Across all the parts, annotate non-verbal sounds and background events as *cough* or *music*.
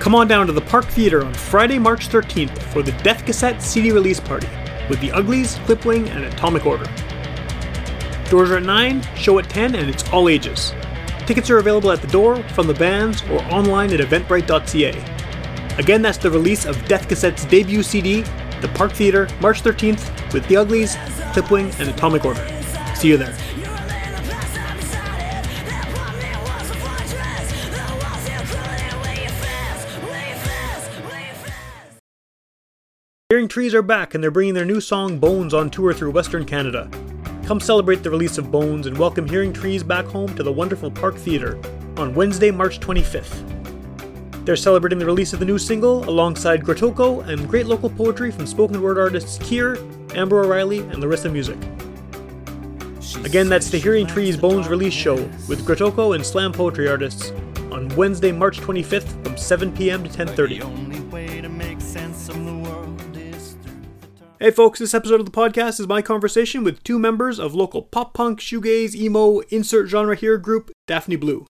Come on down to the Park Theatre on Friday, March 13th for the Death Cassette CD release party with the Uglies, Clipwing, and Atomic Order. Doors are at 9, show at 10, and it's all ages. Tickets are available at the door, from the bands, or online at eventbrite.ca. Again, that's the release of Death Cassette's debut CD, The Park Theatre, March 13th, with the Uglies, Clipwing, and Atomic Order. See you there. Hearing Trees are back and they're bringing their new song Bones on tour through Western Canada. Come celebrate the release of Bones and welcome Hearing Trees back home to the wonderful Park Theatre on Wednesday, March 25th. They're celebrating the release of the new single alongside Grotoko and great local poetry from spoken word artists Kier, Amber O'Reilly, and Larissa Music. Again, that's the Hearing Trees Bones release show with Grotoko and slam poetry artists on Wednesday, March 25th from 7 p.m. to 10:30. Hey folks, this episode of the podcast is my conversation with two members of local pop punk, shoegaze, emo, insert genre here group, Daphne Blue.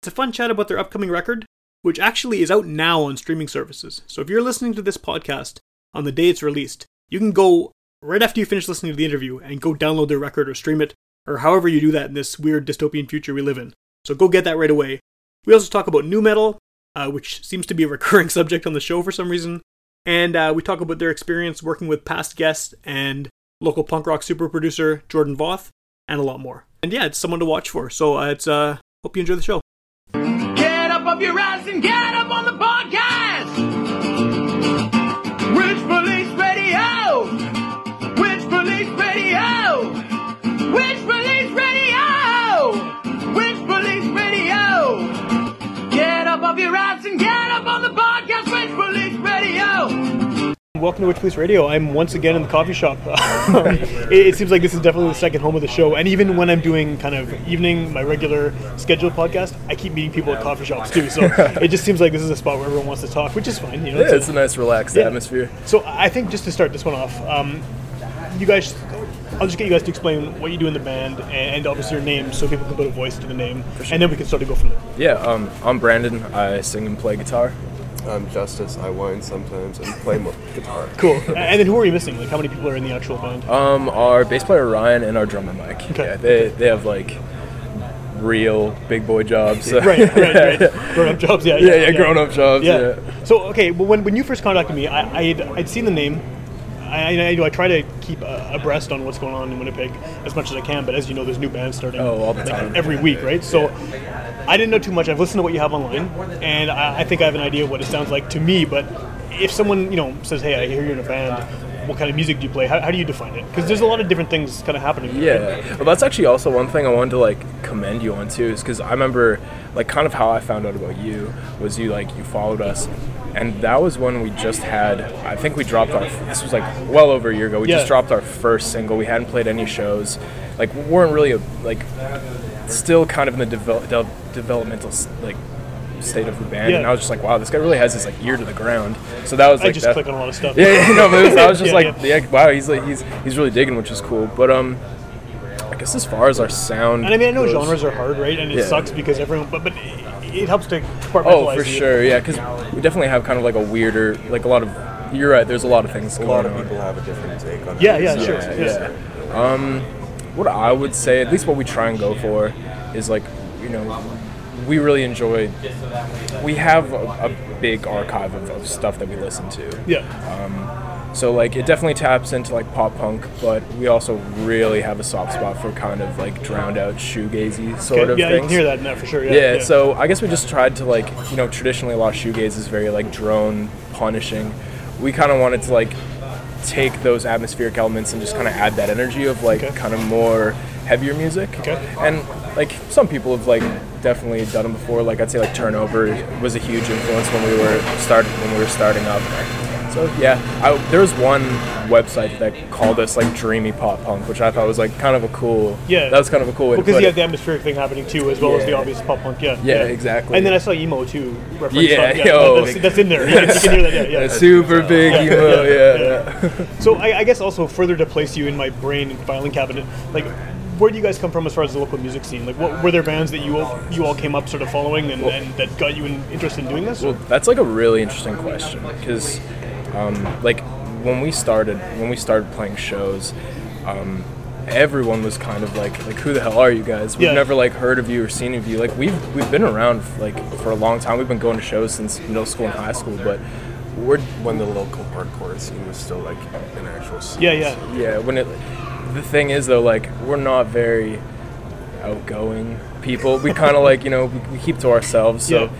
It's a fun chat about their upcoming record, which actually is out now on streaming services. So if you're listening to this podcast on the day it's released, you can go right after you finish listening to the interview and go download their record or stream it, or however you do that in this weird dystopian future we live in. So go get that right away. We also talk about nu metal, uh, which seems to be a *laughs* recurring subject on the show for some reason. And uh, we talk about their experience working with past guests and local punk rock super producer Jordan Voth, and a lot more. And yeah, it's someone to watch for. So uh, it's uh, hope you enjoy the show. Welcome to Witch Police Radio. I'm once again in the coffee shop. *laughs* it, it seems like this is definitely the second home of the show. And even when I'm doing kind of evening, my regular scheduled podcast, I keep meeting people at coffee shops too. So *laughs* it just seems like this is a spot where everyone wants to talk, which is fine. You know, Yeah, it's a nice, relaxed Yeah. atmosphere. So I think just to start this one off, um, you guys, I'll just get you guys to explain what you do in the band and, obviously your name, so people can put a voice to the name, and then we can sort of go from there. Yeah, um, I'm Brandon. I sing and play guitar. I'm Justice. I whine sometimes and play mo- guitar. *laughs* Cool. and then who are you missing? Like how many people are in the actual band? Um, our bass player Ryan and our drummer Mike. Okay. Yeah, they they have like real big boy jobs. so- right, right, right. *laughs* Grown up jobs, yeah. Yeah, yeah, grown up jobs. Yeah. Yeah. So okay, well, when, when you first contacted me, I, I'd, I'd seen the name. I, I, I, do- I try to keep uh, abreast on what's going on in Winnipeg as much as I can, but as you know, there's new bands starting Oh, all the like, time. every week, right? So I didn't know too much. I've listened to what you have online, and I, I think I have an idea of what it sounds like to me. But if someone you know says, "Hey, I hear you're in a band," what kind of music do you play? How, how do you define it? Because there's a lot of different things kind of happening. there, right? Yeah, well, that's actually also one thing I wanted to like commend you on too, is because I remember like kind of how I found out about you was you like you followed us, and that was when we just had I think we dropped our this was like well over a year ago. We Yeah. just dropped our first single. We hadn't played any shows, like we weren't really a, like still kind of in the devel- de- developmental like state of the band, Yeah. and I was just like, wow, this guy really has his like ear to the ground. So that was like I just that, click on a lot of stuff. yeah, yeah, no, but was, I was *laughs* just Yeah, like, yeah. yeah. wow, he's like, he's he's really digging, which is cool. But um, I guess as far as our sound, And I mean, I know goes- genres are hard, right? And it Yeah. sucks because everyone, but but it, it helps to compartmentalize. Oh, for it. sure, yeah, because we definitely have kind of like a weirder, like a lot of. You're right. There's a lot of things A going lot of on. people have a different take on Yeah, yeah, sure. Yeah, Yeah. Um, what I would say, at least what we try and go for, is like, you know, we really enjoy. We have a, a big archive of, of stuff that we listen to. Yeah. Um, so like it definitely taps into like pop punk, but we also really have a soft spot for kind of like drowned out shoegazy sort Okay, of yeah, things. you can hear that that for sure. Yeah. Yeah, so I guess we just tried to like you know traditionally a lot of shoegaze is very like drone punishing. We kind of wanted to like take those atmospheric elements and just kind of add that energy of like Okay. kind of more heavier music. Okay. And like some people have like definitely done them before. Like I'd say like Turnover was a huge influence when we were started when we were starting up. So yeah, I, there was one website that called us like dreamy pop punk, which I thought was like kind of a cool. Yeah. that was kind of a cool way to because put you it. have the atmospheric thing happening too, as well as the obvious pop punk. Yeah. Yeah, exactly. And then I saw emo too. referenced Yeah, on- yo. Oh, that's, that's in there. You can, you can hear that. Yeah, yeah. A super big Yeah, emo, yeah, yeah. yeah. So I, I guess also further to place you in my brain and filing cabinet, like where do you guys come from as far as the local music scene? Like, what were there bands that you all, you all came up sort of following and, and that got you in, interested in doing this? Well, that's like a really interesting question because, um, like, when we started, when we started playing shows, um, everyone was kind of like, like, who the hell are you guys? We've Yeah. never like heard of you or seen of you. Like, we've we've been around like for a long time. We've been going to shows since middle school and high school, but we're When the local hardcore scene was still like an actual scene. yeah, yeah. yeah. When it, the thing is though, like, we're not very outgoing people. We kind of like you know we, we keep to ourselves. So. Yeah.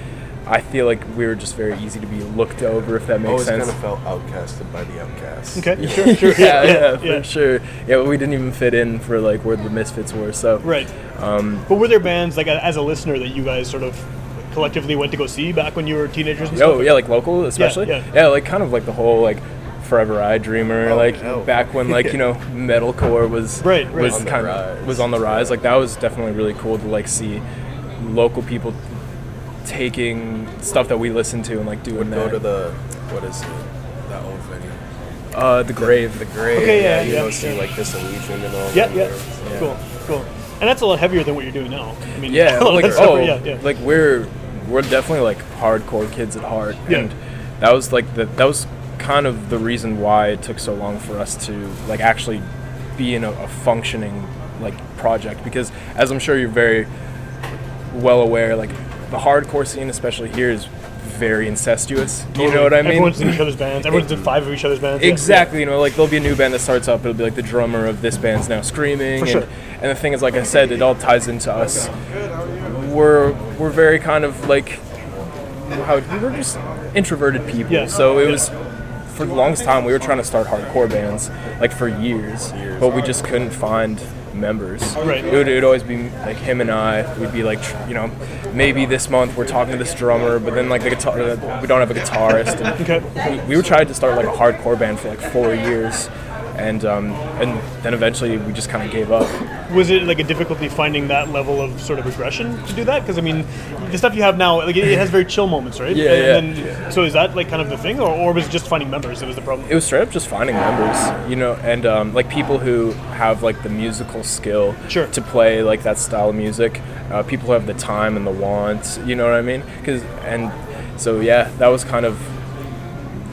I feel like we were just very easy to be looked over, if that makes Always sense. Always kind of felt outcasted by the outcasts. Okay, *laughs* sure, sure. yeah, yeah, for yeah. sure. Yeah, we didn't even fit in for like where the misfits were. So Right. Um, but were there bands like as a listener that you guys sort of collectively went to go see back when you were teenagers and oh stuff? yeah, like local especially. yeah. yeah. yeah, like kind of like the whole like Forever I Dreamer, Oh, like hell. back when like you know *laughs* metalcore was Right, right. was On the kind rise. of was on the rise. Like that was definitely really cool to like see local people taking stuff that we listen to and like doing Would that. go to the what is it? That old venue. uh, the grave. The grave. Okay, yeah, you yeah, know, see yeah. like disillusion and all. Yeah, that yeah. Cool, cool. And that's a lot heavier than what you're doing now. I mean, Yeah, *laughs* a lot like oh, yeah, yeah. like we're we're definitely like hardcore kids at heart, Yeah. and that was like the that was kind of the reason why it took so long for us to like actually be in a, a functioning like project because as I'm sure you're very well aware, like the hardcore scene, especially here, is very incestuous. You know what I mean? Everyone's in each other's *laughs* bands. Everyone's in five of each other's bands. Yeah, Exactly, you know, like there'll be a new band that starts up. It'll be like the drummer of this band's now screaming, For and, sure. and the thing is, like I said, it all ties into us. We're we're very kind of like how we were just introverted people. Yeah. So it Yeah. was for the longest time we were trying to start hardcore bands like for years, but we just couldn't find members. Right. It would, it would always be like him and I. We'd be like, tr- you know, maybe this month we're talking to this drummer, but then like the guitar, uh, we don't have a guitarist. And *laughs* Okay. we, we were trying to start like a hardcore band for like four years, and um, and then eventually we just kind of gave up. Was it like a difficulty finding that level of sort of aggression to do that? Because I mean, the stuff you have now, like it, it has very *laughs* chill moments, right? Yeah, and yeah. Then, So is that like kind of the thing, or, or was it just finding members that was the problem? It was straight up just finding members, you know, and um, like people who have like the musical skill Sure. to play like that style of music, uh, people who have the time and the wants, you know what I mean? Because and so yeah, that was kind of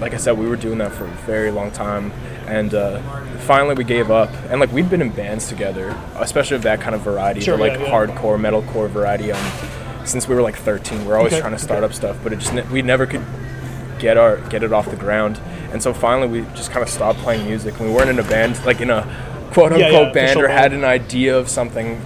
like I said, we were doing that for a very long time, and uh, finally we gave up. And like we'd been in bands together, especially of that kind of variety, Sure, the like yeah, yeah. hardcore metalcore variety. Um, since we were like 13, we we're always Okay, trying to okay. start up stuff, but it just ne- we never could get our get it off the ground. And so finally, we just kind of stopped playing music. And we weren't in a band, like in a quote unquote yeah, band, or had an idea of something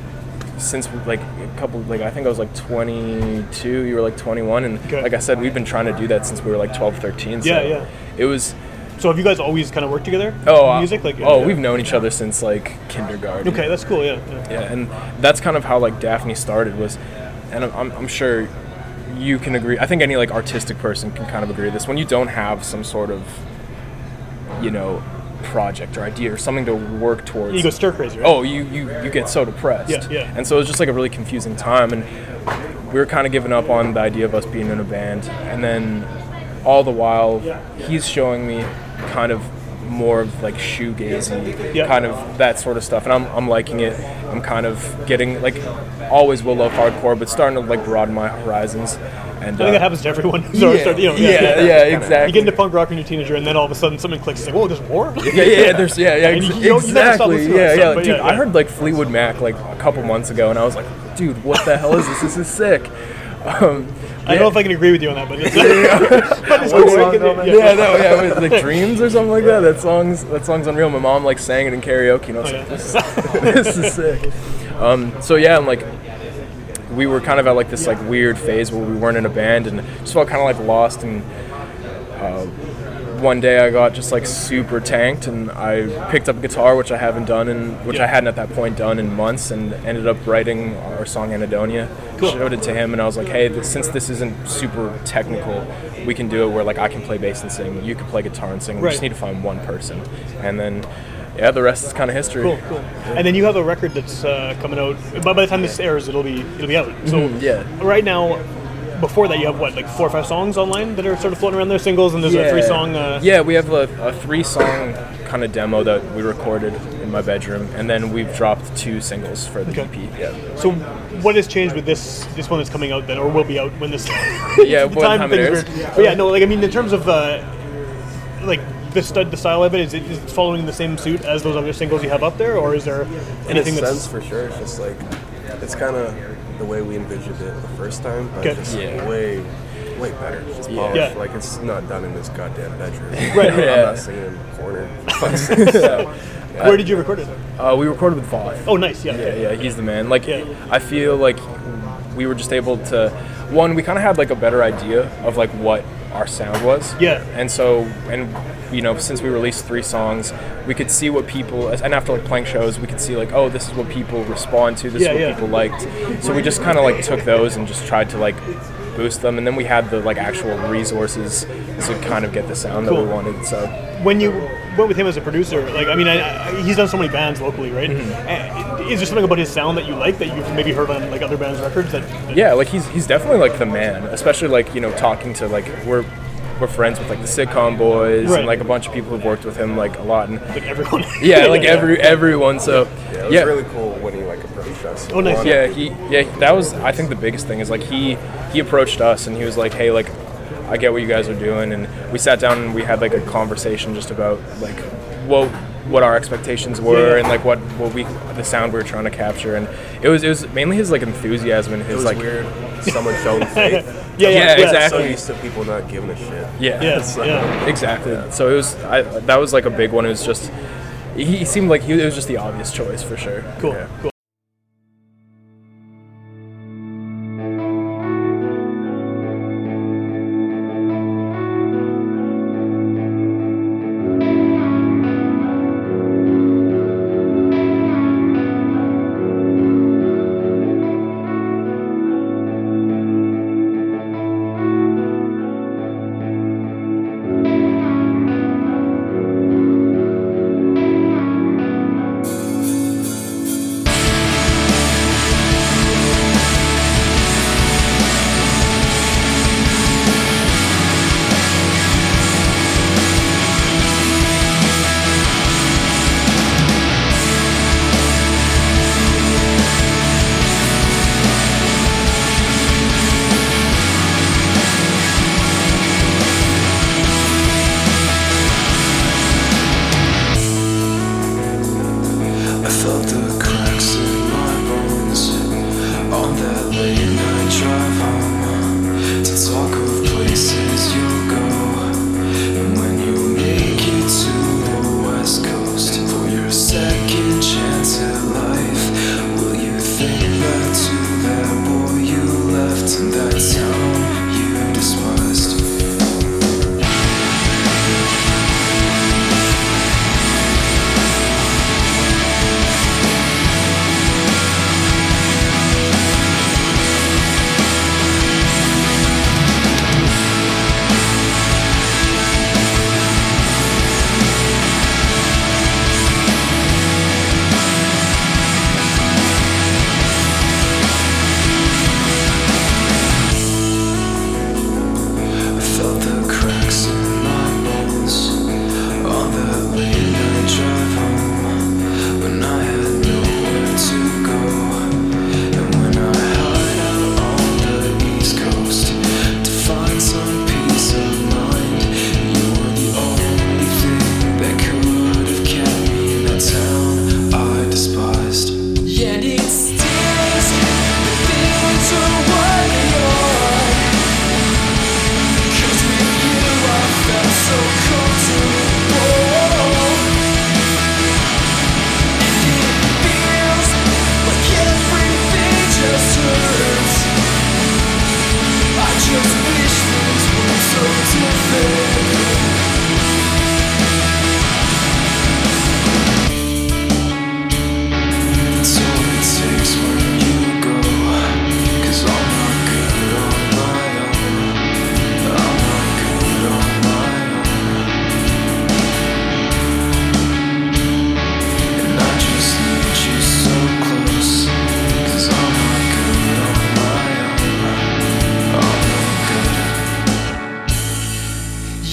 since like a couple, like I think I was like 22, you were like 21, and Okay. like I said, we've been trying to do that since we were like 12, 13. So Yeah, yeah. It was. So have you guys always kind of worked together? Oh, uh, music, like oh, yeah. we've known each other since like kindergarten. Okay, that's cool. Yeah. yeah. Yeah, and that's kind of how like Daphne started was, and I'm, I'm, sure you can agree. I think any like artistic person can kind of agree with this. When you don't have some sort of, you know, project or idea or something to work towards. You go stir crazy, right? Oh, you, you you get so depressed. Yeah, yeah. And so it was just like a really confusing time, and we were kind of giving up on the idea of us being in a band, and then all the while he's showing me kind of more of like shoegazy, Yeah. kind of that sort of stuff, and I'm, I'm liking it. I'm kind of getting like always will love hardcore, but starting to like broaden my horizons. And I think uh, that happens to everyone. *laughs* yeah, started, you know, yeah, yeah, You exactly. get into punk rock when you're a teenager, and then all of a sudden something clicks. It's like, whoa, there's war. *laughs* yeah, yeah, yeah, there's yeah, yeah, *laughs* ex- you- you don't- you never stop exactly, yeah, yeah, stuff, dude. yeah, I heard like Fleetwood Mac like a couple months ago, and I was like, dude, what the hell is this? This is sick. Um, I don't know if I can agree with you on that, but it's, *laughs* but it's cool. song, Yeah, though, yeah. yeah, no, yeah, it was, like Dreams or something like that. That song's that song's unreal. My mom like sang it in karaoke, and I was Oh, like, yeah. this is *laughs* this is sick. Um, so yeah, I'm like, we were kind of at like this like weird phase where we weren't in a band, and just felt kind of like lost. And uh, one day I got just like super tanked, and I picked up a guitar, which I haven't done, and which Yeah. I hadn't at that point done in months, and ended up writing our song Anhedonia. Cool. Showed it to him, and I was like, hey, this, since this isn't super technical, we can do it where like I can play bass and sing, you can play guitar and sing. We just need to find one person, and then yeah, the rest is kind of history. Cool, cool. And then you have a record that's uh, coming out. By, by the time this airs, it'll be it'll be out. So Mhm, yeah. right now, before that, you have what like four or five songs online that are sort of floating around there, singles, and there's a three song. Uh, yeah, we have a, a three song kind of demo that we recorded in in my bedroom, and then we've dropped two singles for the Okay. EP. Yeah. So, what has changed with this this one that's coming out then, or will be out when this? *laughs* Yeah, the what time it things are- But yeah, no, like I mean, in terms of uh, like the stud, the style of it, is it is it following the same suit as those other singles you have up there, or is there In a anything that's sense, for sure. It's just like it's kind of the way we envisioned it the first time, but Okay. just Yeah. way, way better. Just Yeah. polished. Yeah. Like it's not done in this goddamn bedroom. Right, I'm yeah. not singing in the corner. *laughs* So, *laughs* where did you record it? uh, we recorded with Voth. Oh, nice, yeah, Yeah, yeah, he's the man. Like, Yeah. I feel like we were just able to. One, we kind of had like a better idea of like what our sound was. Yeah. And so, and you know, since we released three songs, we could see what people, and after like playing shows, we could see like, oh, this is what people respond to. This Yeah, is what yeah. people liked. So we just kind of like took those and just tried to like boost them, and then we had the like actual resources to kind of get the sound that we wanted. So. When you went with him as a producer, like I mean, I, I, he's done so many bands locally, right? Mm-hmm. Uh, Is there something about his sound that you like that you've maybe heard on like other bands' records? That, that- Yeah, like he's he's definitely like the man, especially like you know talking to like we're we're friends with like the sitcom boys Right. and like a bunch of people who've worked with him like a lot and like everyone. *laughs* yeah, like *laughs* every everyone. So Yeah, it was yeah, really cool when he like approached us. Oh, nice. Yeah, he yeah that was I think the biggest thing is like he he approached us and he was like, hey, like I get what you guys are doing, and we sat down and we had like a conversation just about like what what our expectations were Yeah, yeah. and like what what we the sound we were trying to capture and it was it was mainly his like enthusiasm and It his was like weird. Someone showing *laughs* faith. Yeah, yeah, Yeah, yeah. exactly. So used to people not giving a shit. yeah *laughs* Yeah, So- yeah. Exactly. So it was. I, that was like a big one. It was just. He, he seemed like he it was just the obvious choice for sure. Cool, Yeah. cool.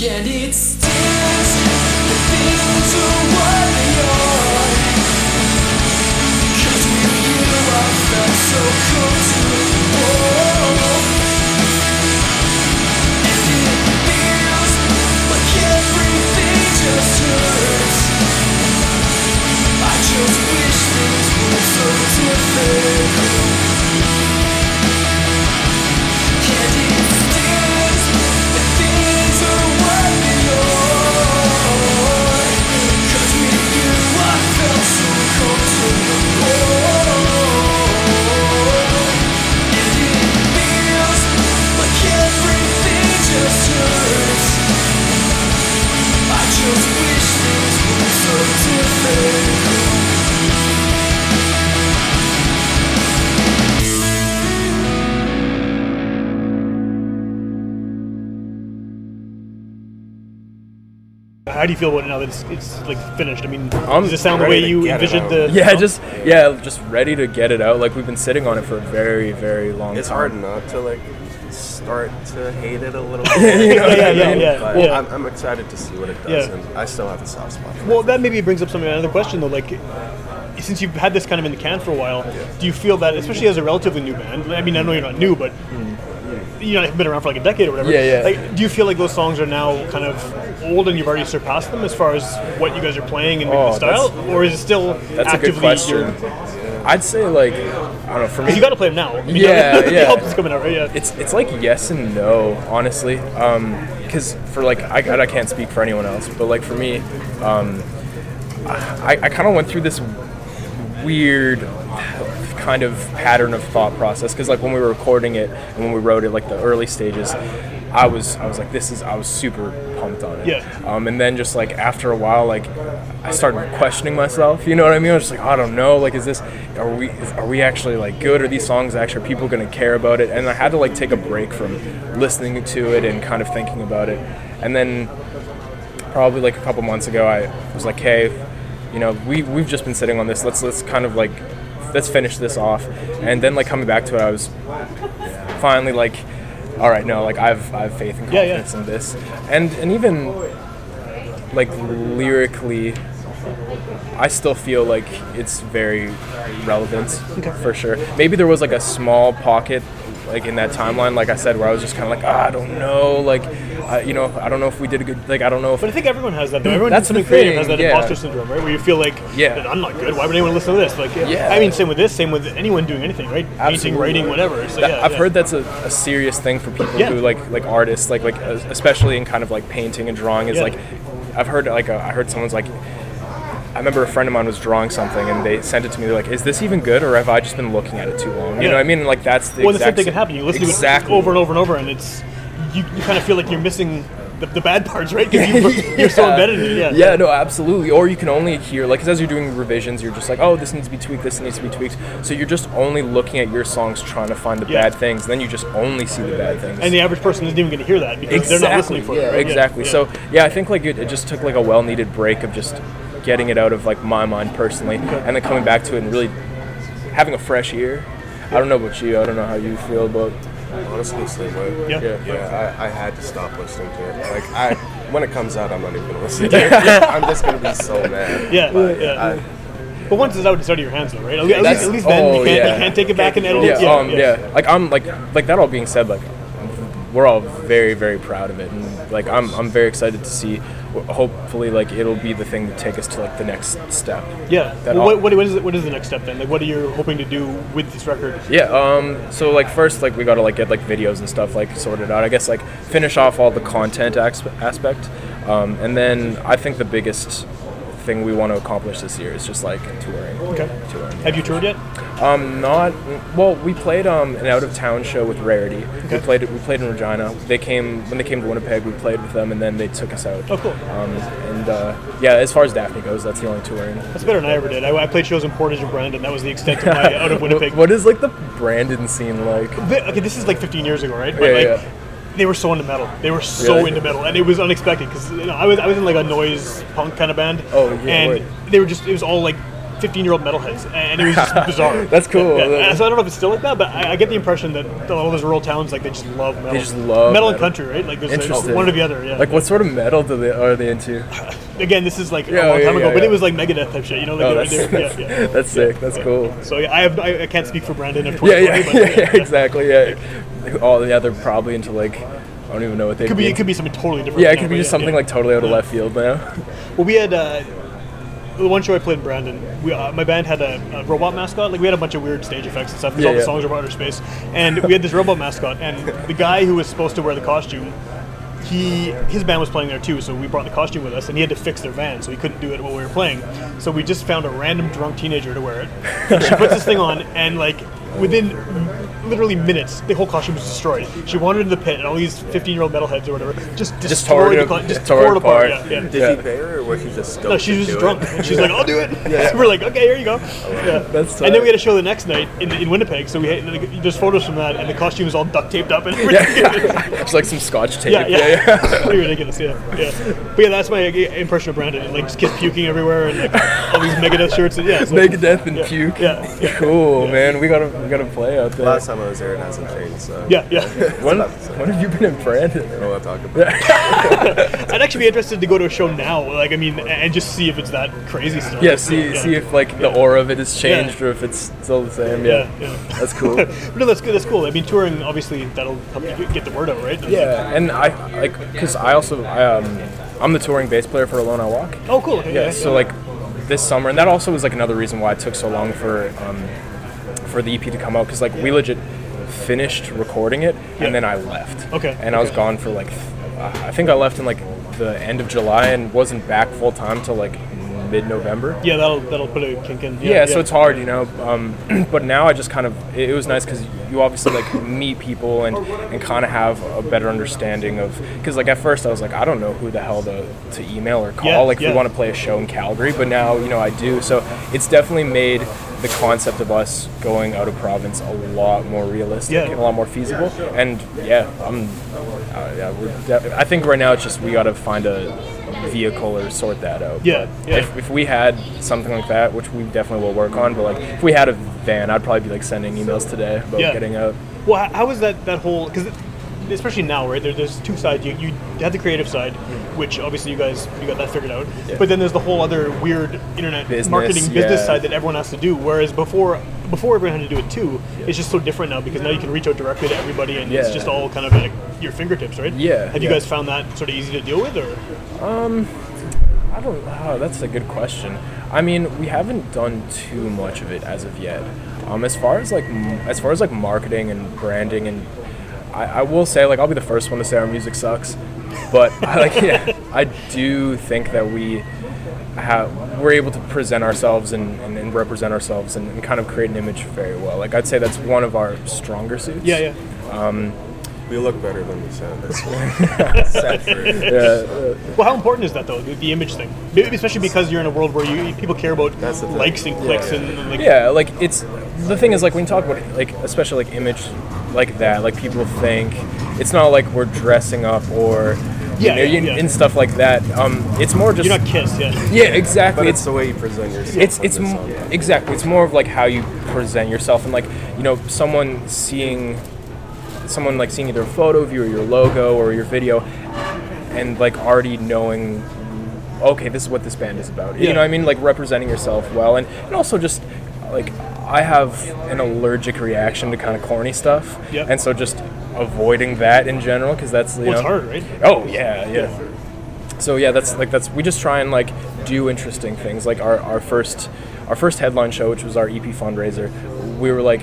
And it stirs the thing to worry on Cause with you I felt so cold to warm And it feels like everything just hurts. I just wish things were so different. How do you feel about it now that it's, it's like finished? I mean, I'm does it sound the way you get it envisioned the? Yeah, song? just yeah, just ready to get it out. Like we've been sitting on it for a very, very long time. It's time. hard not to like start to hate it a little *laughs* bit. You know Yeah, I yeah, mean? yeah. But yeah. I'm, I'm excited to see what it does, Yeah. and I still have a soft spot. For Well, that maybe brings up something another question though. Like, since you've had this kind of in the can for a while, do you feel that, especially as a relatively new band? I mean, I know you're not new, but you know, you've been around for like a decade or whatever. Yeah, yeah. Like, do you feel like those songs are now kind of old and you've already surpassed them as far as what you guys are playing and maybe Oh, the style, or is it still That's a good question. your- I'd say like I don't know for me. You got to play them now. I mean, Yeah, *laughs* the yeah. album's coming out, right? Yeah. it's it's like yes and no, honestly. Because for like I, I can't speak for anyone else, but like for me, um, I, I kind of went through this weird kind of pattern of thought process because like when we were recording it and when we wrote it like the early stages i was i was like this is i was super pumped on it. Yeah. um, and then just like after a while like i started questioning myself you know what i mean? I was just like i don't know like is this are we is, are we actually like good? Are these songs actually are people going to care about it? And i had to like take a break from listening to it and kind of thinking about it. And then probably like a couple months ago i was like hey you know we, we've just been sitting on this let's let's kind of like let's finish this off. And then like coming back to it i was finally like all right no like i've i have faith and Yeah, yeah. confidence in this and and even like lyrically I still feel like it's very relevant for sure. Maybe there was like a small pocket like in that timeline, like I said, where I was just kind of like, ah, I don't know, like, uh, you know, I don't know if we did a good, like, I don't know if But I think everyone has that. Though. Everyone That's something creative has that yeah. imposter syndrome, right? Where you feel like, Yeah. I'm not good. Why would anyone listen to this? Like, Yeah. I mean, same with this, same with anyone doing anything, right? Absolutely. Painting, writing, whatever. So, That- yeah, I've yeah. heard that's a, a serious thing for people who like like artists, like like especially in kind of like painting and drawing. Is like I've heard like uh, I heard someone's like. I remember a friend of mine was drawing something and they sent it to me. They're like, "Is this even good, or have I just been looking at it too long?" You Yeah. know what I mean? Like that's the Well, the same thing can happen. You listen exactly. to it over and over and over, and it's you, you kind of feel like you're missing the, the bad parts, right? Because *laughs* you, you're so embedded in it. Yeah. Yeah, no, absolutely. Or you can only hear, like, 'cause as you're doing revisions, you're just like, oh, this needs to be tweaked, this needs to be tweaked. So you're just only looking at your songs, trying to find the Yeah. bad things. Then you just only see the bad things. And the average person isn't even going to hear that because they're not listening for yeah, it. right? Exactly. Yeah. So yeah, I think like it, it just took like a well-needed break of just getting it out of like my mind personally, and then coming back to it and really having a fresh ear. I don't know about you. I don't know how you feel about. Honestly, same way. Yeah. Yeah. Yeah, I, I had to stop listening to it. Like I, when it comes out, I'm not even gonna listen to it. I'm just gonna be so mad. Yeah, But yeah. I, But once it's out, it's out of your hands, though, right? At least, at least then oh, you, can't, yeah. you can't take it back and edit Yeah, it. um, yeah. Like I'm like like that all being said, like we're all very very proud of it, and like I'm I'm very excited to see. Hopefully, like it'll be the thing to take us to like the next step. Yeah. Well, all- what, what, is, what is the next step then? Like, what are you hoping to do with this record? Yeah. Um. So like first, like we gotta like get like videos and stuff like sorted out. I guess like finish off all the content asp- aspect, um, and then I think the biggest thing we want to accomplish this year is just like touring. Okay. Touring. Have you toured yet? Um, not well. We played um an out of town show with Rarity. Okay. We played. We played in Regina. They came when they came to Winnipeg. We played with them, and then they took us out. Oh, cool. Um, and uh, yeah, as far as Daphne goes, that's the only touring. That's better than I ever did. I, I played shows in Portage and Brandon. That was the extent of my *laughs* out of Winnipeg. What is like the Brandon scene like? Okay, this is like 15 years ago, right? But Yeah, like, yeah. They were so into metal. They were so Really? into metal, and it was unexpected because you know I was I was in like a noise punk kind of band. Oh, and word. they were just it was all like 15 year old metalheads, and it was just *laughs* bizarre. That's cool. Yeah, yeah. So I don't know if it's still like that, but I, I get the impression that all those rural towns, like they just love metal. They just love metal and country, right? Like there's like, one or the other. Yeah. Like, what sort of metal do they are they into? *laughs* Again, this is like Yeah, a long time ago, but it was like Megadeth type shit. You know, like Oh, that's, they- that's, *laughs* yeah, that's sick. That's cool. So yeah, I have I, I can't speak for Brandon of Yeah, 2020, yeah, but yeah, yeah, exactly. Yeah. Oh, yeah. They're probably into like I don't even know what they Could be it could be something totally different. Yeah, it now, could be just something like totally out of left field now. Well, we had uh, the one show I played in Brandon. We, uh, my band had a, a robot mascot. Like we had a bunch of weird stage effects and stuff. 'cause Yeah, all the songs were about outer space, and we had this robot mascot. And the guy who was supposed to wear the costume, he his band was playing there too. So we brought the costume with us, and he had to fix their van, so he couldn't do it while we were playing. So we just found a random drunk teenager to wear it. And *laughs* she puts this thing on, and like within literally minutes, the whole costume was destroyed. She wandered into the pit, and all these 15-year-old metalheads or whatever just Just tore destroyed it, the co- just tore tore it it apart. apart. Yeah, yeah. Did Yeah. he pay her, or was she just stoked No, she was do just it? drunk, and she's like, "I'll do it." So *laughs* *laughs* we're like, "Okay, here you go." *laughs* Yeah. That's and then we had a show the next night in, in Winnipeg. So we had, like, there's photos from that, and the costume was all duct taped up and everything. yeah, it's like some scotch tape. Yeah, yeah, yeah. Pretty ridiculous, yeah, yeah. But yeah, that's my impression of Brandon. Like just kids puking everywhere and like, all these Megadeth shirts. And, yeah, it's like- Megadeth and yeah, puke. Yeah, yeah, Cool, man. We gotta we gotta play out there. Last time I was there, it hasn't changed. So yeah, yeah. *laughs* when, when have you been in Brandon? I don't know what I'm talking about. *laughs* I'd actually be interested to go to a show now. Like, I mean, and just see if it's that crazy still. Yeah, see see if like the aura of it has changed Yeah. or if it's still the same. Yeah, Yeah, yeah. that's cool. *laughs* But no, that's good. That's cool. I mean, touring obviously that'll help you get the word out, right? Yeah, and I like because I also I, um I'm the touring bass player for Alone I Walk. Oh, cool. Okay, Yeah, so like this summer, and that also was like another reason why it took so long for um, for the EP to come out because like we legit finished recording it Yeah. and then I left. Okay, And I was gone for like uh, I think I left in like the end of July and wasn't back full time till like mid November. Yeah, that'll that'll put a kink in. Yeah, so it's hard, you know. Um, *clears throat* but now I just kind of it, it was nice because you obviously like meet people and and kind of have a better understanding of because like at first I was like I don't know who the hell to, to email or call Yeah, like if we want to play a show in Calgary, but now you know I do. So it's definitely made the concept of us going out of province a lot more realistic Yeah. and a lot more feasible. And yeah, I'm uh, yeah, we're de- I think right now it's just we got to find a vehicle or sort that out. Yeah, yeah. If, if we had something like that, which we definitely will work on, but like if we had a van, I'd probably be like sending emails today about Yeah. getting out. Well, how, is that that whole because especially now, right? There, there's two sides. You you have the creative side, which obviously you guys you got that figured out. But then there's the whole other weird internet Business, marketing business yeah. side that everyone has to do. Whereas before before everyone had to do it too, it's just so different now because now you can reach out directly to everybody and it's just all kind of at your fingertips, right? Yeah, Have you guys found that sort of easy to deal with, or? I don't know. That's a good question. I mean, we haven't done too much of it as of yet. Um, as far as like as far as like marketing and branding and I, I will say like I'll be the first one to say our music sucks, but *laughs* like yeah, I do think that we have we're able to present ourselves and, and, and represent ourselves and, and kind of create an image very well. Like I'd say that's one of our stronger suits. Yeah, yeah. Um, we look better than we sound. That's sad for *laughs* it. Yeah, Well, how important is that though, the, the image thing? Maybe Especially because you're in a world where you people care about That's likes and Yeah, clicks yeah, and like yeah like it's the thing is like when you talk about like especially like image like that like people think it's not like we're dressing up or you Yeah, know, yeah, you- yeah. and stuff like that um it's more just you're not Kiss, yeah. *laughs* yeah exactly But it's it's the way you present yourself. it's it's m- exactly it's more of like how you present yourself and like you know someone seeing someone like seeing either a photo of you or your logo or your video and like already knowing okay this is what this band is about you know what i mean like representing yourself well and, and also just like i have an allergic reaction to kind of corny stuff Yeah. and so just avoiding that in general because that's you Well, know hard, right? Oh yeah, yeah. So yeah, that's like that's we just try and like do interesting things. Like our, our first our first headline show, which was our EP fundraiser, we were like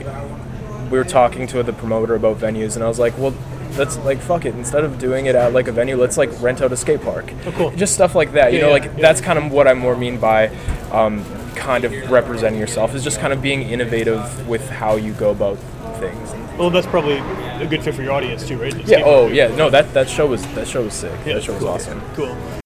we were talking to the promoter about venues, and I was like, well. Let's like fuck it. Instead of doing it at like a venue, let's like rent out a skate park. Oh, cool. Just stuff like that. You Yeah, know, like yeah. that's kind of what I more mean by um, kind of representing yourself. Is just kind of being innovative with how you go about things. Well, that's probably a good fit for your audience too, right? Yeah. Oh yeah. No, that that show was that show was sick. Yeah, that show was cool. awesome. Cool.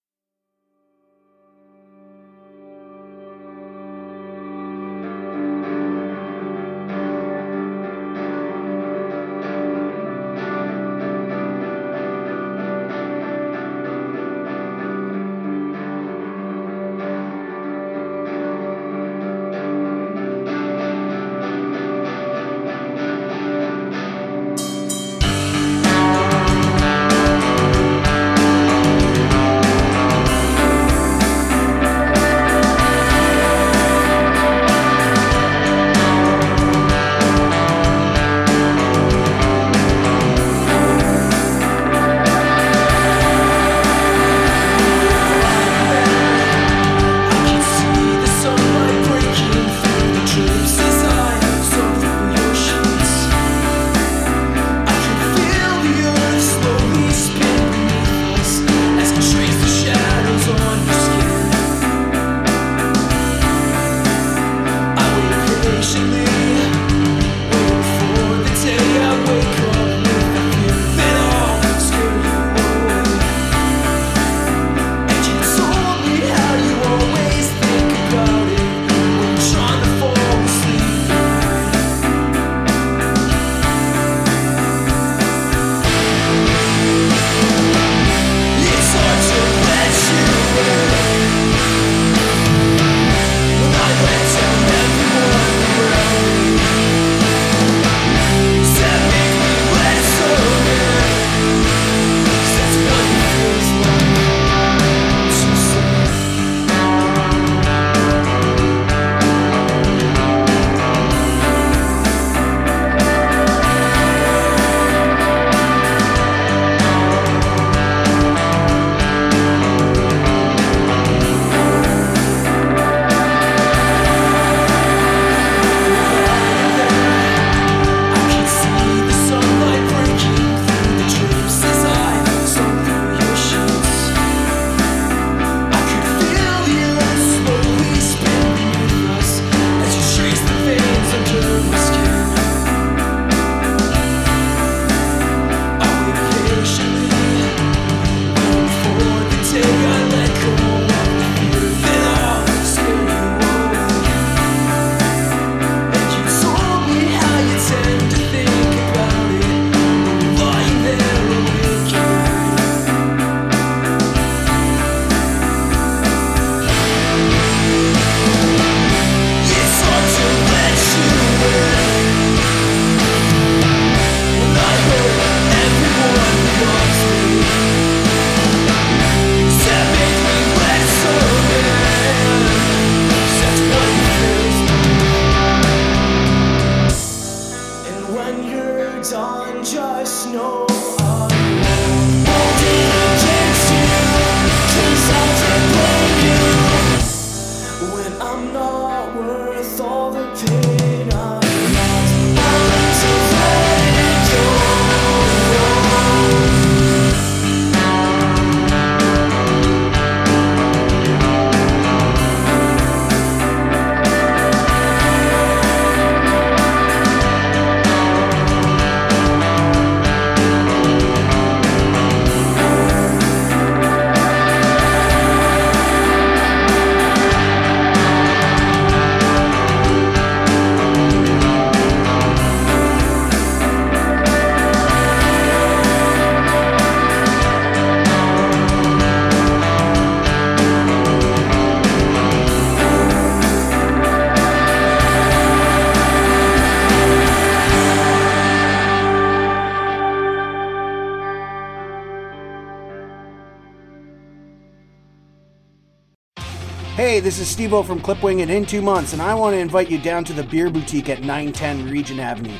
This is Steve from Clipwing and in two months, and I want to invite you down to the Beer Boutique at 910 Regent Avenue.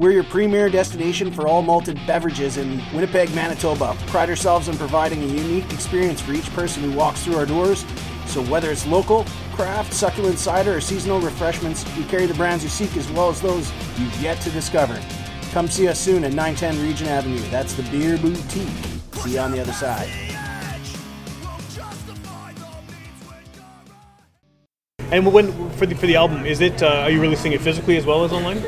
We're your premier destination for all malted beverages in Winnipeg, Manitoba. Pride ourselves on providing a unique experience for each person who walks through our doors. So whether it's local, craft, succulent cider, or seasonal refreshments, we carry the brands you seek as well as those you've yet to discover. Come see us soon at 910 Regent Avenue. That's the Beer Boutique. See you on the other side. And when for the for the album, is it? Uh, are you releasing it physically as well as online?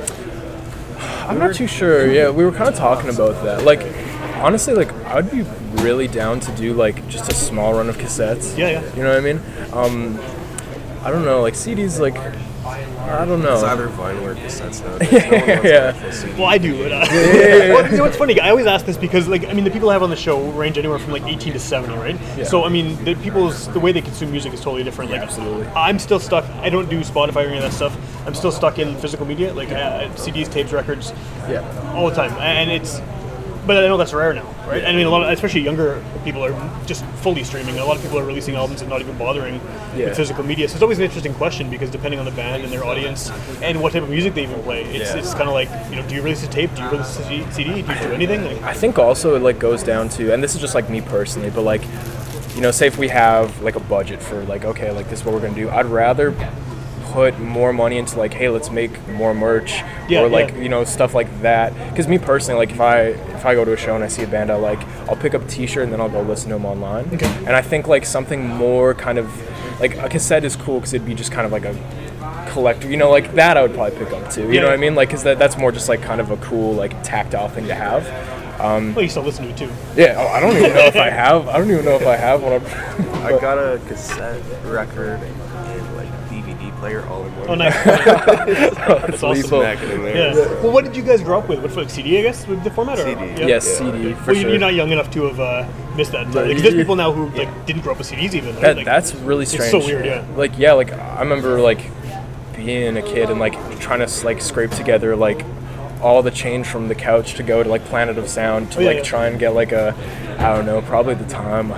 I'm not too sure. Yeah, we were kind of talking about that. Like, honestly, like I'd be really down to do like just a small run of cassettes. Yeah, yeah. You know what I mean? Um, I don't know. Like CDs, like I don't know. It's either vinyl or cassettes *laughs* nowadays. No one wants Yeah. an actual CD. Well, I do. But, uh, *laughs* well, you know what's funny? I always ask this because, like, I mean, the people I have on the show range anywhere from like 18 to 70, right? Yeah. So, I mean, the people's the way they consume music is totally different. Like, absolutely. I'm still stuck. I don't do Spotify or any of that stuff. I'm still stuck in physical media, like uh, CDs, tapes, records, Yeah. all the time, and it's. But I know that's rare now, right? I mean, a lot of, especially younger people are just fully streaming. A lot of people are releasing albums and not even bothering Yeah. with physical media. So it's always an interesting question because depending on the band and their audience and what type of music they even play, it's, Yeah. it's kind of like you know, do you release a tape? Do you release a CD? Do you do anything? Like, I think also it like goes down to, and this is just like me personally, but like, you know, say if we have like a budget for like, okay, like this is what we're gonna do. I'd rather put more money into like, hey, let's make more merch Yeah, or like yeah. you know stuff like that. Because me personally, like if I if I go to a show and I see a band I like, I'll pick up a T-shirt and then I'll go listen to them online. Okay. And I think like something more kind of like a cassette is cool because it'd be just kind of like a collector, you know, like that I would probably pick up too. You Yeah. know what I mean? Like, cause that, that's more just like kind of a cool like tactile thing to have. Um, well, you still listen to it too. Yeah, oh, I don't even know if I have. I don't even know if I have one. *laughs* I got a cassette record and like DVD player all in one. Oh, nice. *laughs* *laughs* That's awesome. Smack it in there. Yeah. Well, what did you guys grow up with? What like CD? I guess with the format or CD. Yeah. Yes, CD for Well, you- sure. you're not young enough to have uh, missed that. No, Like, there's people now who like didn't grow up with CDs even. Right? that, Like, that's really it's strange. so weird, yeah. Like yeah, like I remember like being a kid and like trying to like scrape together like all the change from the couch to go to like Planet of Sound to Oh, yeah, like yeah. try and get like a I don't know probably the time.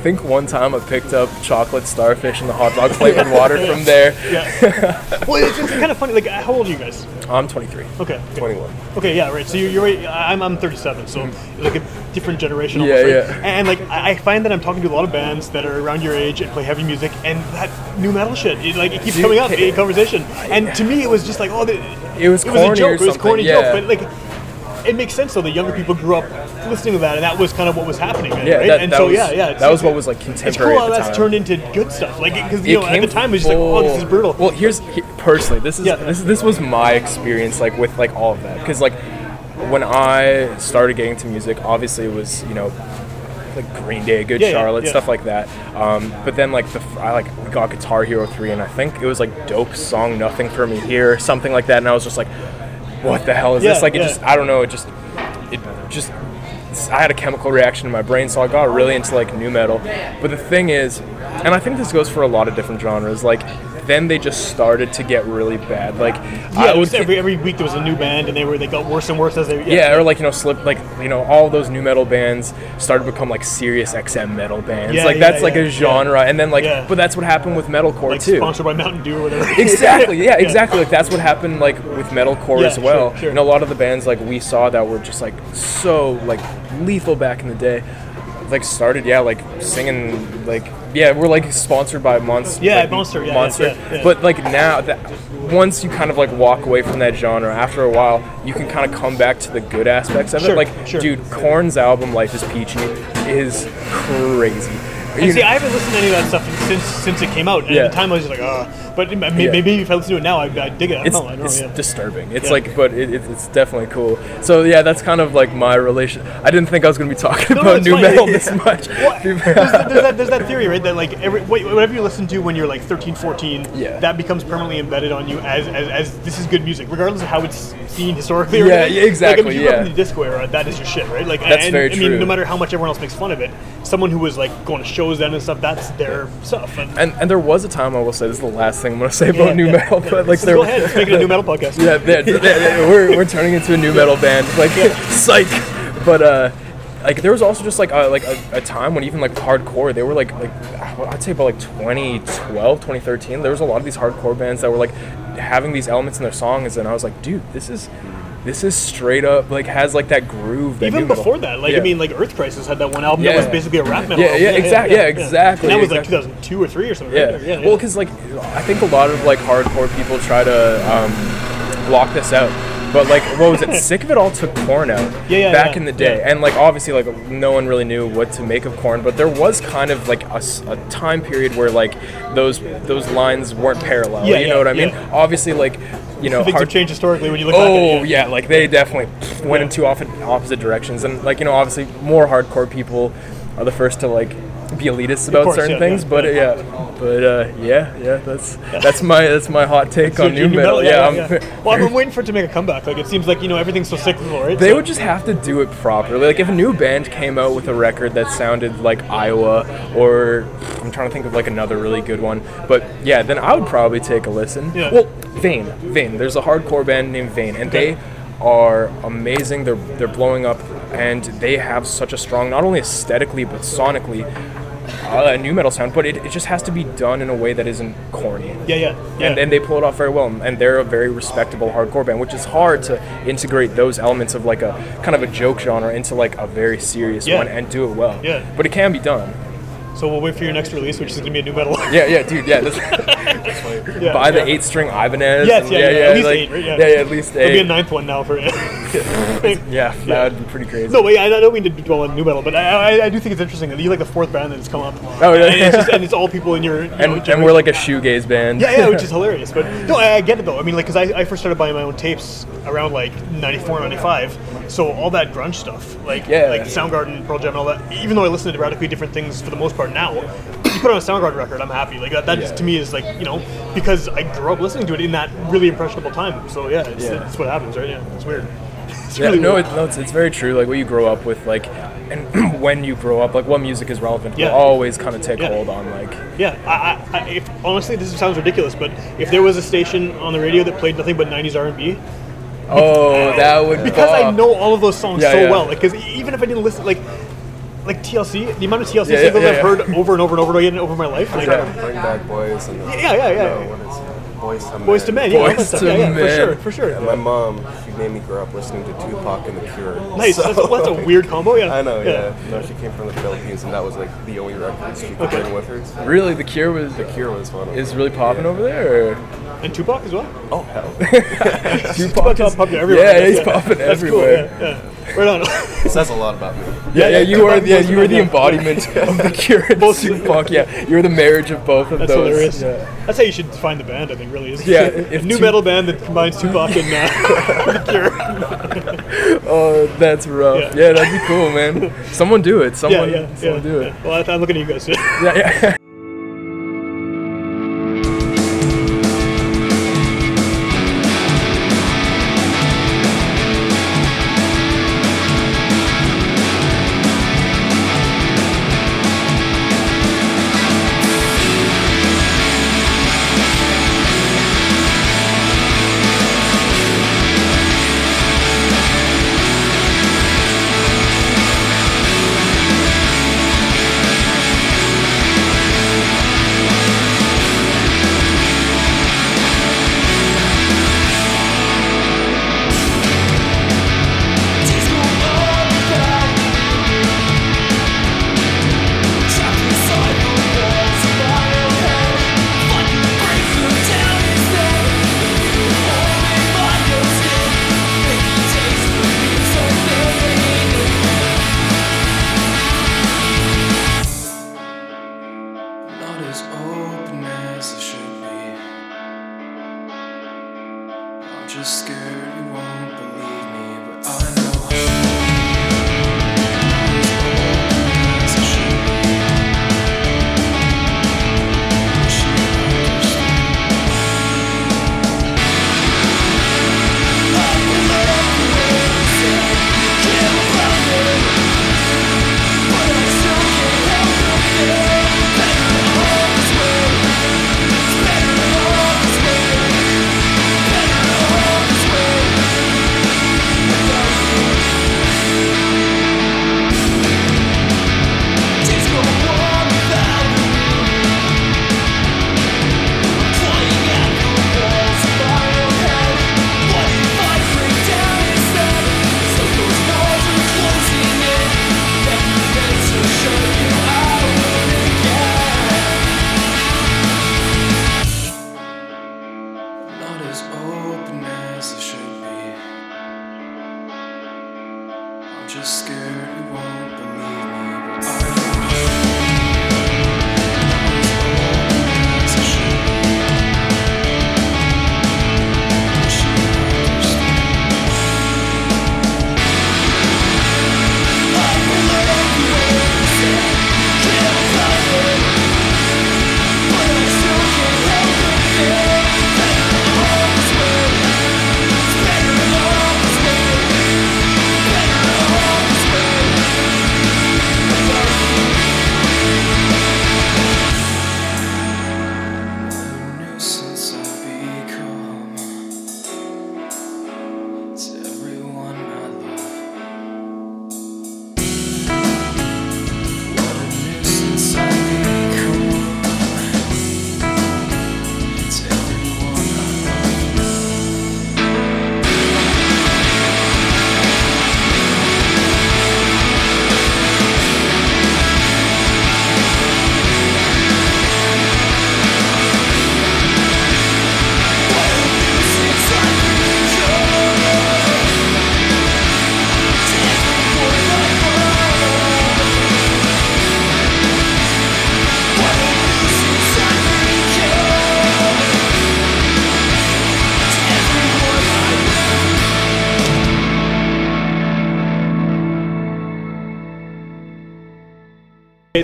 I think one time I picked up chocolate starfish and the hot dog flavored water from there. Yeah. well, it's, it's kind of funny. Like, uh, how old are you guys? I'm 23. Okay. okay. 21. Okay, yeah, right. So you're, you're right. I'm, I'm 37, so mm. like a different generation. Yeah, Almost, right? yeah. And like I find that I'm talking to a lot of bands that are around your age and play heavy music, and that nu metal shit, it, like it keeps Dude, coming up in conversation. And to me, it was just like, oh, the, It was it was a joke. It was a corny yeah. joke, but like. It makes sense though. The younger people grew up listening to that, and that was kind of what was happening. Then, Yeah, right? that- and that so was- yeah, yeah. that was what was, like, contemporary. It's cool at how the that's turned into good stuff. Like because you It know at the time it was just like, oh, this is brutal. Well, here's he, personally, this is Yeah. this this was my experience like with like all of that because like when I started getting to music, obviously it was you know like Green Day, Good Yeah, yeah, Charlotte, yeah. stuff like that. Um, but then like the I like got Guitar Hero three, and I think it was like Dope song Nothing for Me Here, something like that, and I was just like, what the hell is Yeah, this? Like it just I don't know, it just it just I had a chemical reaction in my brain, so I got really into like nu metal. But the thing is, and I think this goes for a lot of different genres, like then they just started to get really bad. Like yeah, I was every every week there was a new band, and they were they got worse and worse as they yeah, or like you know, slip like you know, all those nu metal bands started to become like Sirius XM metal bands. Yeah, like yeah, that's like a genre, and then like, Yeah. but that's what happened with metalcore like too. sponsored by Mountain Dew or whatever. *laughs* Exactly, *laughs* yeah, exactly. Like that's what happened like with metalcore Yeah, as well. sure, sure. Know, a lot of the bands like we saw that were just like so like lethal back in the day, like started yeah like singing like yeah we're like sponsored by Monster. Yeah, like, Monster, yeah, Monster. yeah, yeah. But like now that once you kind of like walk away from that genre, after a while you can kind of come back to the good aspects of Sure, it. Like, sure. dude, Korn's album Life Is Peachy is crazy. And You see, know- I haven't listened to any of that stuff since since it came out. And Yeah. at the time, I was just like, ah. But Yeah. maybe if I listen to it now, I, I dig it. I it's, don't know. I it's know. Yeah. disturbing. It's Yeah. like, but it, it, it's definitely cool. So yeah, that's kind of like my relation. I didn't think I was going to be talking No, about new fine. metal this much. Well, *laughs* there's, that, there's, that, there's that theory, right? That like every whatever you listen to when you're like 13, 14, Yeah. that becomes permanently embedded on you as, as, as this is good music, regardless of how it's seen historically. Yeah, anything. yeah, exactly, Like, if you grew up yeah. in the disco era, that is your shit, right? Like, That's and, very I mean, no matter how much everyone else makes fun of it, someone who was like going to shows then and stuff, that's their stuff. And, and and there was a time I will say this is the last thing I'm going to say Yeah, about new yeah, metal, yeah. but like So there. go ahead, make it a nu metal podcast. Yeah, they're- they're- they're- we're, we're turning into a nu metal band, like *laughs* psych. But uh, like there was also just like a, like a, a time when even like hardcore they were like like I'd say about like 2012 2013 there was a lot of these hardcore bands that were like having these elements in their songs and I was like dude this is this is straight up like has like that groove that Even metal- before that, like I mean, like Earth Crisis had that one album that was basically a rap metal. Yeah, album. yeah, exact- yeah, exactly, And that was like exactly. 2002 or three or something. Yeah. right? yeah, Well, because like I think a lot of like hardcore people try to um, block this out. But like, what was it? *laughs* Sick of It All took Korn out Yeah, yeah, back yeah, in the day, yeah. and like obviously like no one really knew what to make of Korn, but there was kind of like a time period where like those those lines weren't parallel. Yeah, you know what I mean? yeah. Obviously, like you know, *laughs* things hard- have changed historically when you look Oh it. yeah, like they definitely went in Yeah. two often opposite directions, and like you know, obviously more hardcore people are the first to like be elitist about course, certain yeah, things, yeah, but yeah. yeah, but uh, yeah, yeah, that's that's my that's my hot take on nu metal. Yeah, I'm, *laughs* Well, I'm waiting for it to make a comeback. Like it seems like you know everything's so cyclical, right? they So- would just have to do it properly. Like if a new band came out with a record that sounded like Iowa, or I'm trying to think of like another really good one, but yeah, then I would probably take a listen. Yeah. Well, Vein, Vein. There's a hardcore band named Vein, and they are amazing. They're they're blowing up, and they have such a strong, not only aesthetically but sonically. Uh, nu metal sound, but it, it just has to be done in a way that isn't corny Yeah, yeah, yeah. and, and they pull it off very well and they're a very respectable hardcore band which is hard to integrate those elements of like a kind of a joke genre into like a very serious Yeah. one and do it well Yeah. but it can be done so we'll wait for your next release, which is gonna be a nu metal. yeah yeah dude yeah this, *laughs* yeah, buy the yeah. eight string Ibanez Yes, and yeah, yeah, at least like- eight, right? Yeah. yeah, yeah, at least There'll be a ninth one now for it. *laughs* yeah that would be pretty crazy No, wait, I I don't mean to dwell on new metal, but I, I, I do think it's interesting that you like the fourth band that's come up. Oh, yeah. and it's, just, and it's *laughs* all people in your you know, and, and we're like a shoegaze band Yeah, yeah, which is hilarious. But no, I, I get it though. I mean, like, because I, I first started buying my own tapes around like 94, 95. So all that grunge stuff, like Yeah. like Soundgarden, Pearl Jam, and all that. Even though I listen to radically different things for the most part now, you put on a Soundgarden record, I'm happy. Like that, that Yeah. to me is like you know because I grew up listening to it in that really impressionable time. So yeah, it's, Yeah. it's what happens, right? Yeah, it's weird. It's Yeah, really no, weird. it, no, it's, it's very true. Like what you grow up with, like, and *clears throat* when you grow up, like what music is relevant Yeah. will always kind of take Yeah. hold on, like, Yeah, I, I, I, if honestly, this sounds ridiculous, but if there was a station on the radio that played nothing but '90s R&B, oh, that would be because I know all of those songs Yeah, so yeah. well. Like, because even if I didn't listen, like, like TLC, the amount of TLC Yeah, singles yeah, I've yeah. heard over and over and over again over my life, like, Yeah. Bring back boys and yeah, yeah, yeah, no, yeah. what is it? Boyz II Men. Boyz II Men, yeah, all that Boyz stuff. II yeah, yeah, for Men. sure, for sure. And my mom, she made me grow up listening to Tupac and The Cure. Nice. So- That's, a, that's a weird combo. Yeah, *laughs* I know, yeah. No, she came from the Philippines, and that was like the only records she could Okay. bring with her. Really, the Cure was The Cure was one of is them. really popping over there. Or? And Tupac as well. Oh hell! *laughs* Tupac Tupac's is- popular everywhere. Yeah, I guess, he's popping That's everywhere. Cool, yeah, yeah. Right on. it says a lot about me. Yeah, yeah, you are. Tupac Yeah, was you were the yeah. embodiment of the Cure and Both- Tupac. Yeah, you were the marriage of both of That's those. hilarious. Yeah. That's how you should define the band. I think really is. Yeah, a *laughs* if new Tu- metal band that combines Tupac and uh, *laughs* The Cure. Oh, that's rough. Yeah. Yeah. that'd be cool, man. Someone do it. Someone, yeah, someone yeah. do it. Well, I'm looking at you guys. Yeah, yeah.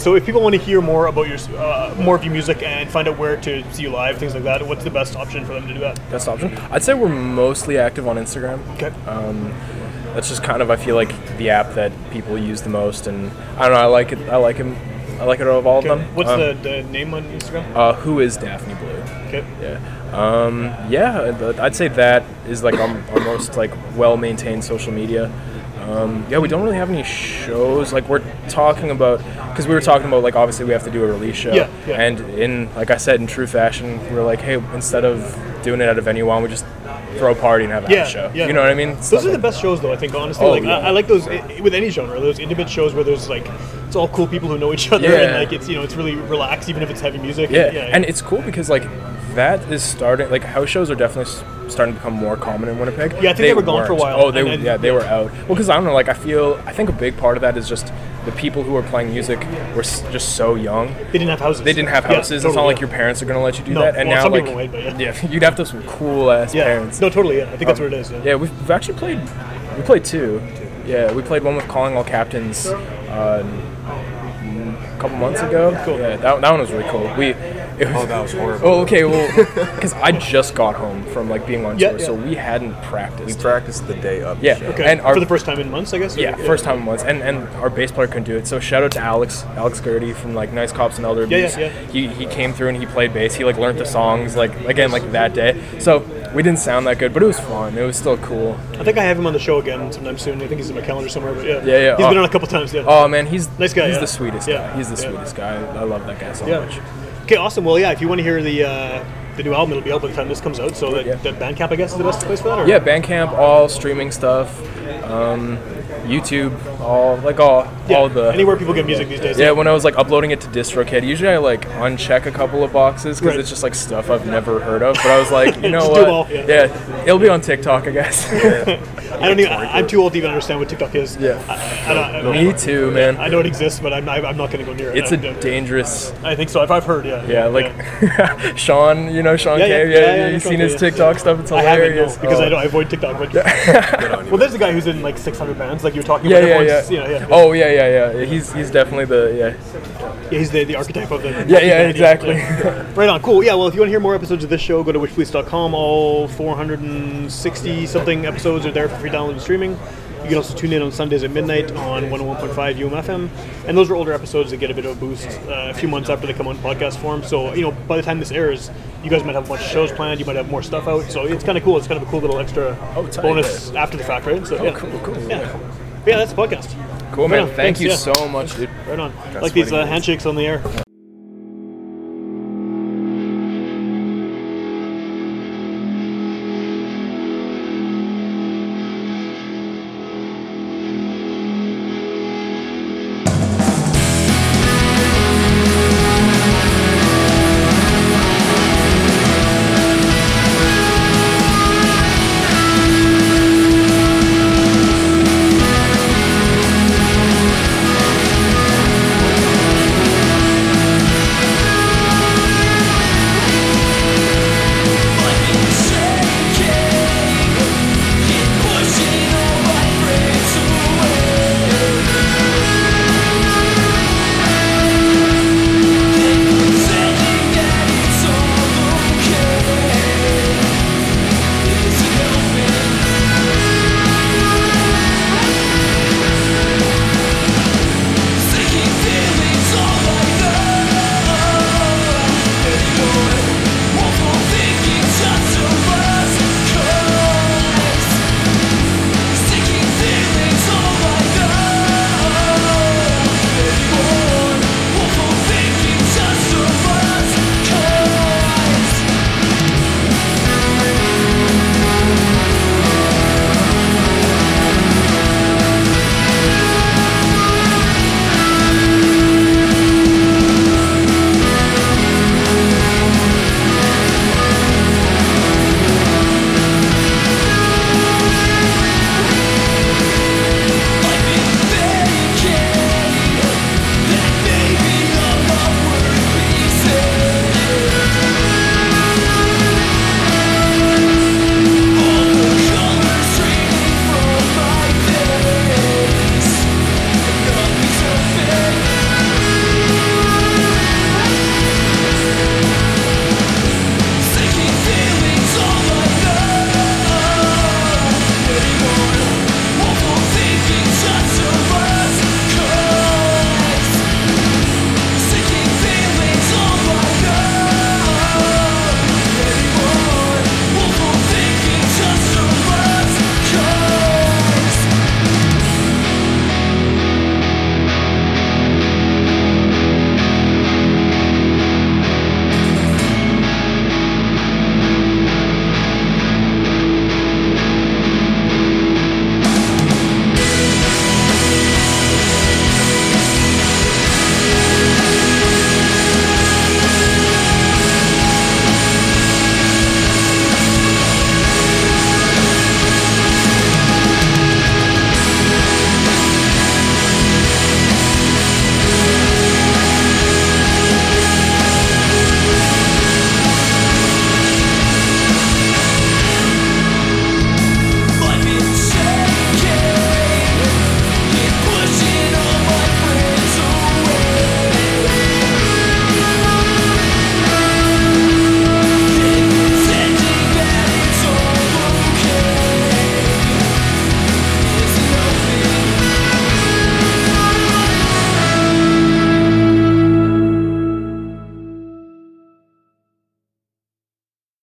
So if people want to hear more about your uh, more of your music and find out where to see you live, things like that, what's the best option for them to do that? Best option? I'd say we're mostly active on Instagram. Okay. Um, that's just kind of I feel like the app that people use the most, and I don't know. I like it. I like him. I like it of all Okay. of them. What's Um, the, the name on Instagram? Uh, who is Daphne Blue? Okay. Yeah. Um, yeah, I'd say that is like our, our most like well maintained social media. Um, yeah, we don't really have any shows. Like we're talking about because we were talking about like obviously we have to do a release show. Yeah, yeah. And in like I said in true fashion, we are like, hey, instead of doing it at a venue, why don't we just throw a party and have a Yeah, show? yeah. You know what I mean? Those Stuff are the like- best shows, though. I think honestly, Oh, like yeah. I, I like those i- with any genre. Those intimate shows where there's like it's all cool people who know each other, and like it's you know it's really relaxed, even if it's heavy music. Yeah, yeah. and it's cool because like that is starting. Like house shows are definitely starting to become more common in Winnipeg. Yeah, I think they were gone for a while, Oh, they then- yeah they yeah. were out. Well, because I don't know. Like I feel I think a big part of that is just the people who were playing music were just so young. they didn't have houses. They didn't have Yeah, houses. it's not totally, like yeah. your parents are gonna let you do No, that. And well, now like but yeah. *laughs* you'd have to have some cool ass Yeah, parents. no, totally. Yeah, I think that's Um, what it is. Yeah. Yeah, we've, we've actually played. We played two. Yeah, we played one with Calling All Captains uh, a couple months ago. Cool. Yeah, that, that one was really cool. We. It was, Oh, that was *laughs* horrible. Oh, okay. Well, *laughs* because I just got home from like being on Yeah, tour, yeah. so we hadn't practiced. We practiced. practiced the day of Yeah. show. Okay. And our- for the first time in months, I guess. yeah, first time once, and and our bass player couldn't do it. So shout out to Alex, Alex Gertie from like Nice Cops and Elder Yeah, yeah, yeah. He he came through and he played bass. He like learned the songs like again like that day. So we didn't sound that good, but it was fun. It was still cool. I think I have him on the show again sometime soon. I think he's in my calendar somewhere. But yeah, Yeah, yeah, He's oh. been on a couple times. Yeah. Oh man, he's Nice guy, He's yeah. the sweetest Yeah, guy. He's the yeah. sweetest guy. I love that guy so Yeah. much. Okay, awesome. Well, yeah, if you want to hear the uh, the new album, it'll be out by the time this comes out. So that, yeah. that Bandcamp, I guess, is the best place for that. Or? Yeah, Bandcamp, all streaming stuff, um, YouTube, all like all Yeah, all the anywhere people get music these days. Yeah, when I was like uploading it to DistroKid, usually I like uncheck a couple of boxes because Right. it's just like stuff I've never heard of. But I was like, *laughs* you know Just do 'em what? all, yeah. it'll be on TikTok, I guess. *laughs* I don't even. I- I'm too old to even understand what TikTok is. Yeah. I, I don't, I don't, Me too, man. I know it exists, but I'm, I'm not going to go near it. It's a dangerous. I think so. If I've heard, yeah. Yeah, like *laughs* Sean, you know Sean Yeah, yeah, Cave. yeah, Yeah, yeah, you yeah, seen his yeah. TikTok stuff? It's hilarious. I haven't no, because Oh. I don't I avoid TikTok. But Good on you. well, there's a guy who's in like 600 bands, like you were talking Yeah, about. yeah, yeah. You know, yeah. Oh yeah, yeah, yeah. He's he's definitely the yeah. Yeah, he's the, the archetype of the. Yeah, yeah, exactly. Right on, cool. Yeah, well, if you want to hear more episodes of this show, go to witchpolice.com. All 460 something episodes are there for free download and streaming. You can also tune in on Sundays at midnight on 101.5 UMFM. And those are older episodes that get a bit of a boost uh, a few months after they come on podcast form. So, you know, by the time this airs, you guys might have a bunch of shows planned, you might have more stuff out. So it's kind of cool. It's kind of a cool little extra Oh, bonus after the fact, right? So, yeah. cool, cool. Yeah. Yeah, that's the podcast. Cool Right man. on, Thank thanks, you yeah. so much, dude. Right on. like these uh, handshakes on the air.